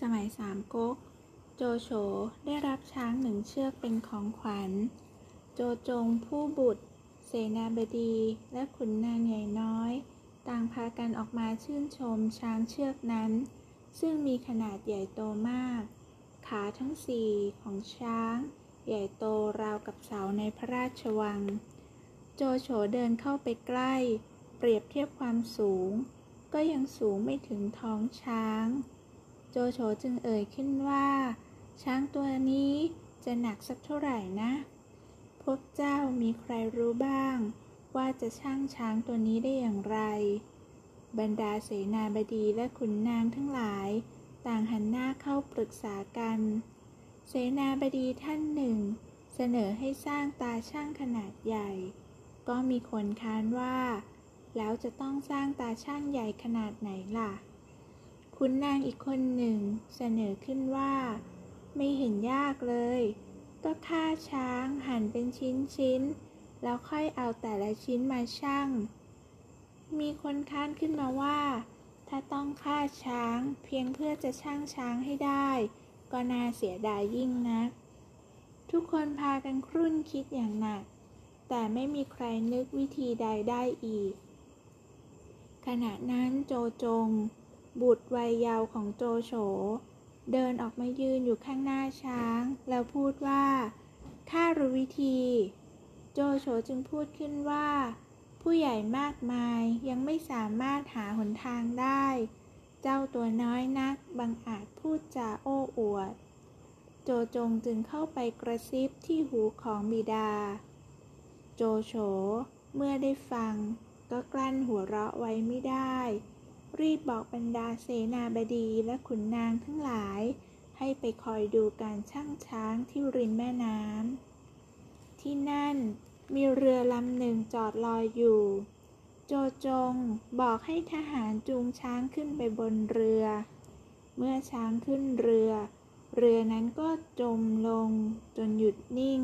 สมัยสามก๊ก โจโฉได้รับช้างหนึ่งเชือกเป็นของขวัญ โจจงผู้บุตร เสนาบดีและขุนนางใหญ่น้อย ต่างพากันออกมาชื่นชมช้างเชือกนั้น ซึ่งมีขนาดใหญ่โตมาก ขาทั้งสี่ของช้าง ใหญ่โตราวกับเสาในพระราชวัง โจโฉเดินเข้าไปใกล้ เปรียบเทียบความสูง ก็ยังสูงไม่ถึงท้องช้าง โจโฉจึงเอ่ยขึ้นว่า ช้างตัวนี้จะหนักสักเท่าไหร่นะ พวกเจ้ามีใครรู้บ้าง ว่าจะช่างช้างตัวนี้ได้อย่างไร บรรดาเสนาบดีและขุนนางทั้งหลาย ต่างหันหน้าเข้าปรึกษากัน เสนาบดีท่านหนึ่ง เสนอให้สร้างตาช่างขนาดใหญ่ ก็มีคนค้านว่า แล้วจะต้องสร้างตาช่างใหญ่ขนาดไหนล่ะ คุณนางอีกคนหนึ่งเสนอขึ้นว่า ไม่เห็นยากเลย ก็ฆ่าช้างหั่นเป็นชิ้นชิ้นๆ แล้วค่อยเอาแต่ละชิ้นมาชั่ง มีคนค้านขึ้นมาว่า ถ้าต้องฆ่าช้างเพียงเพื่อจะชั่งช้างให้ได้ ก็น่าเสียดายยิ่งนัก ทุกคนพากันครุ่นคิดอย่างหนัก แต่ไม่มีใครนึกวิธีใดได้อีก ขณะนั้นโจจง บุตรวัยเยาว์ของโจโฉ เดินออกมายืนอยู่ข้างหน้าช้าง แล้วพูดว่าข้ารู้วิธี โจโฉจึงพูดขึ้นว่า ผู้ใหญ่มากมายยังไม่สามารถหาหนทางได้ เจ้าตัวน้อยนักบังอาจพูดจาโอ้อวด โจจงจึงเข้าไปกระซิบที่หูของบิดา โจโฉเมื่อได้ฟังก็กลั้นหัวเราะไว้ไม่ได้ รีบบอกบรรดาเสนาบดีและขุนนางทั้งหลาย ให้ไปคอยดูการช่างช้างที่ริมแม่น้ำที่นั่นมีเรือลำหนึ่งจอดลอยอยู่ โจจงบอกให้ทหารจูงช้างขึ้นไปบนเรือ เมื่อช้างขึ้นเรือ เรือนั้นก็จมลงจนหยุดนิ่ง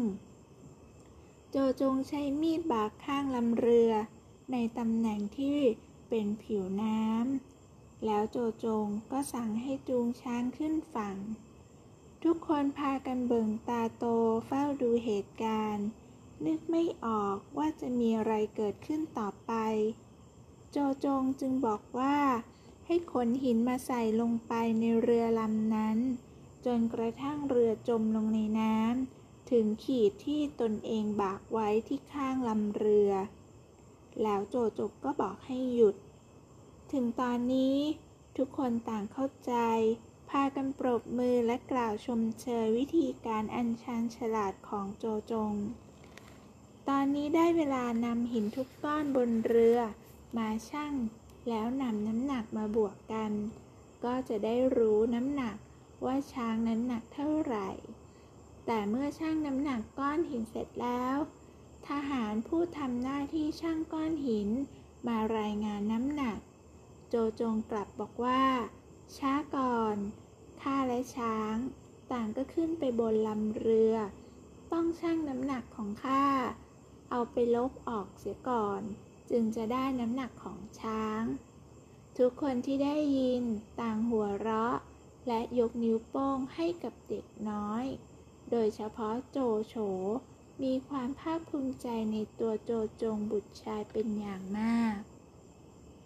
โจจงใช้มีดบากข้างลำเรือ ในตำแหน่งที่ เป็นผิวน้ำ แล้วโจจงก็สั่งให้จูงช้างขึ้นฝั่ง ทุกคนพากันเบิ่งตาโตเฝ้าดูเหตุการณ์ นึกไม่ออกว่าจะมีอะไรเกิดขึ้นต่อไป โจจงจึงบอกว่า ให้ขนหินมาใส่ลงไปในเรือลำนั้น จนกระทั่งเรือจมลงในน้ำถึงขีดที่ตนเองบากไว้ที่ข้างลำเรือ แล้วโจโจกก็บอกให้หยุด ถึงตอนนี้ทุกคนต่างเข้าใจ พากันปรบมือและกล่าวชมเชยวิธีการอัญชันฉลาดของโจจง ตอนนี้ได้เวลานำหินทุกก้อนบนเรือ มาชั่ง แล้วนำน้ำหนักมาบวกกัน ก็จะได้รู้น้ำหนักว่าช้างนั้นหนักเท่าไหร่ แต่เมื่อชั่งน้ำหนักก้อนหินเสร็จแล้ว ทหารผู้ทำหน้าที่ชั่งก้อนหิน มารายงานน้ำหนัก โจจงกลับบอกว่า ช้าก่อน ข้าและช้าง ต่างก็ขึ้นไปบนลำเรือ ต้องชั่งน้ำหนักของข้า เอาไปลบออกเสียก่อน จึงจะได้น้ำหนักของช้าง ทุกคนที่ได้ยินต่างหัวเราะ และยกนิ้วโป้งให้กับเด็กน้อย โดยเฉพาะโจโฉ มีความภาคภูมิใจในตัวโจจงบุตรชายเป็นอย่างมาก